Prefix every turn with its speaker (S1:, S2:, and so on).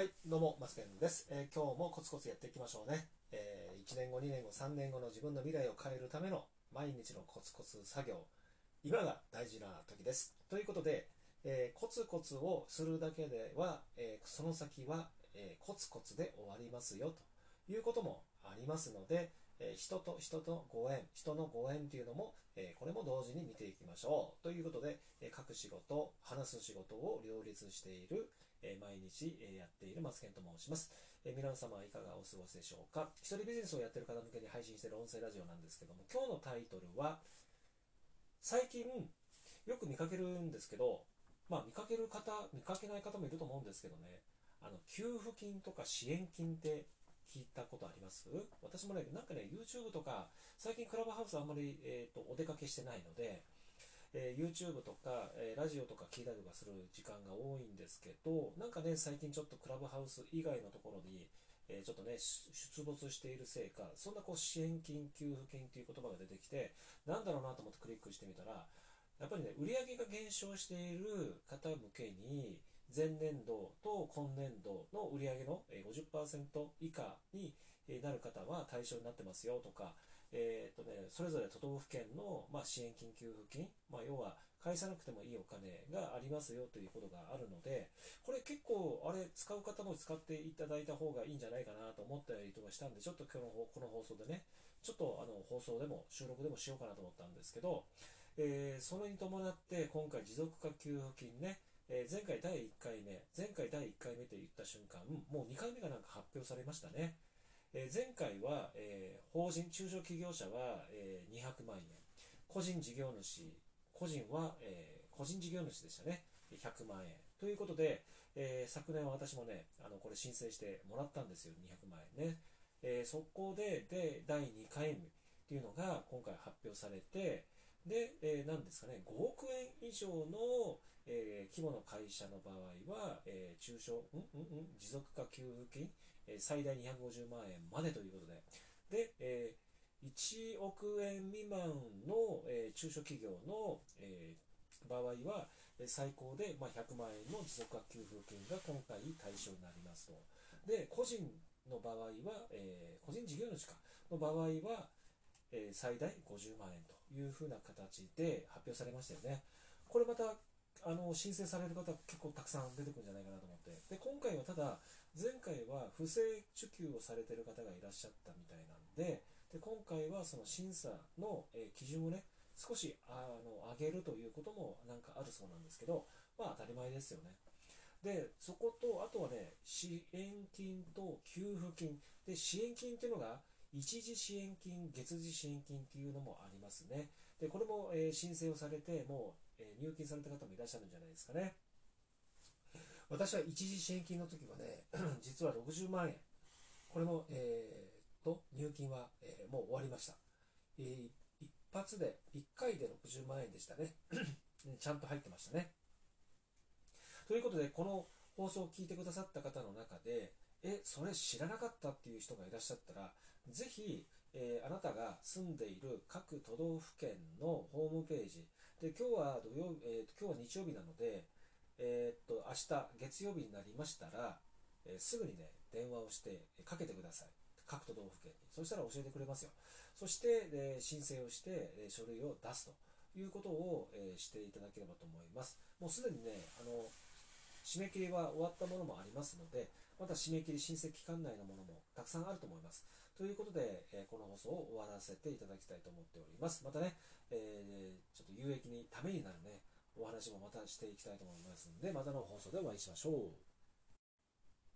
S1: はい、どうも、マスケンです、えー今日もコツコツやっていきましょうね。え1年後、2年後、3年後の自分の未来を変えるための毎日のコツコツ作業、今が大事な時です。ということで、えーコツコツをするだけでは、えーその先は、えコツコツで終わりますよということもありますので、え人と人とご縁、人のご縁っていうのも、えこれも同時に見ていきましょう。ということで、えー書く仕事、話す仕事を両立している、え毎日、えやっているマスケンと申します。えー皆様はいかがお過ごしでしょうか？一人ビジネスをやってる方向けに配信している音声ラジオなんですけども、今日のタイトルは、最近よく見かけるんですけど、まあ見かける方、見かけない方もいると思うんですけどね、あの、給付金とか支援金って聞いたことあります？私もね、なんかね、YouTube とか、最近クラブハウスあんまり、えーとお出かけしてないので、えー YouTube とか、えーラジオとか聞いたりとかする時間が多いんですけど、なんかね、最近ちょっとクラブハウス以外のところに、えーちょっとね、出没しているせいか、そんなこう支援金、給付金っていう言葉が出てきて、なんだろうなと思ってクリックしてみたら、やっぱりね、売上が減少している方向けに、前年度と今年度の売上の50%以下になる方は対象になってますよとか、えーとね、それぞれ都道府県の、まあ、支援金、給付金、まあ、要は返さなくてもいいお金がありますよということがあるので、これ結構、あれ、使う方も使っていただいた方がいいんじゃないかなと思ったりとかしたんで、ちょっと今日のこの放送でね、ちょっとあの放送でも収録でもしようかなと思ったんですけど、えーそれに伴って今回持続化給付金ね、えー前回第1回目、前回第1回目と言った瞬間、もう2回目がなんか発表されましたね。えー前回は、えー法人、中小企業者は、えー200万円、個人事業主、個人は、え個人事業主でしたね、100万円。ということで、え昨年は私もね、あのこれ申請してもらったんですよ、200万円ね。えーそこでで、第2回目っていうのが今回発表されて、で、えーなんですかね、5億円以上の、えー規模の会社の場合は、えー中小、うんうんうん持続化給付金、えー最大250万円までということで、で、えー1億円未満の、えー中小企業の、えー場合は、えー最高で、まあ、100万円の持続化給付金が今回対象になりますと。で、個人の場合は、えー個人事業主かの場合は、えー最大50万円というふうな形で発表されましたよね。これまたあの申請される方結構たくさん出てくるんじゃないかなと思って。で、今回はただ、前回は不正受給をされてる方がいらっしゃったみたいなんで、で今回はその審査の、えー基準をね、少しあの上げるということもなんかあるそうなんですけど、まあ当たり前ですよね。で、そこと、あとはね、支援金と給付金。で、支援金っていうのが、一時支援金、月次支援金っていうのもありますね。で、これも、えー申請をされて、もう、えー入金された方もいらっしゃるんじゃないですかね。私は一時支援金の時はね、実は60万円。これも、えーと、入金は、えーもう終わりました。えー一発で、一回で60万円でしたね。ちゃんと入ってましたね。ということで、この放送を聞いてくださった方の中で、え、それ知らなかったっていう人がいらっしゃったら、ぜひ、えーあなたが住んでいる各都道府県のホームページ、で、今日は土曜日、えー今日は日曜日なので、えーっと、明日月曜日になりましたら、えすぐにね、電話をして、かけてください。各都道府県に。そしたら教えてくれますよ。そして、え申請をして、え書類を出すということを、えしていただければと思います。もうすでにね、あの、締め切りは終わったものもありますので、また締め切り申請期間内のものもたくさんあると思います。ということで、えーこの放送を終わらせていただきたいと思っております。またね、えーちょっと有益にためになるね、お話もまたしていきたいと思いますので、またの放送でお会いしましょう。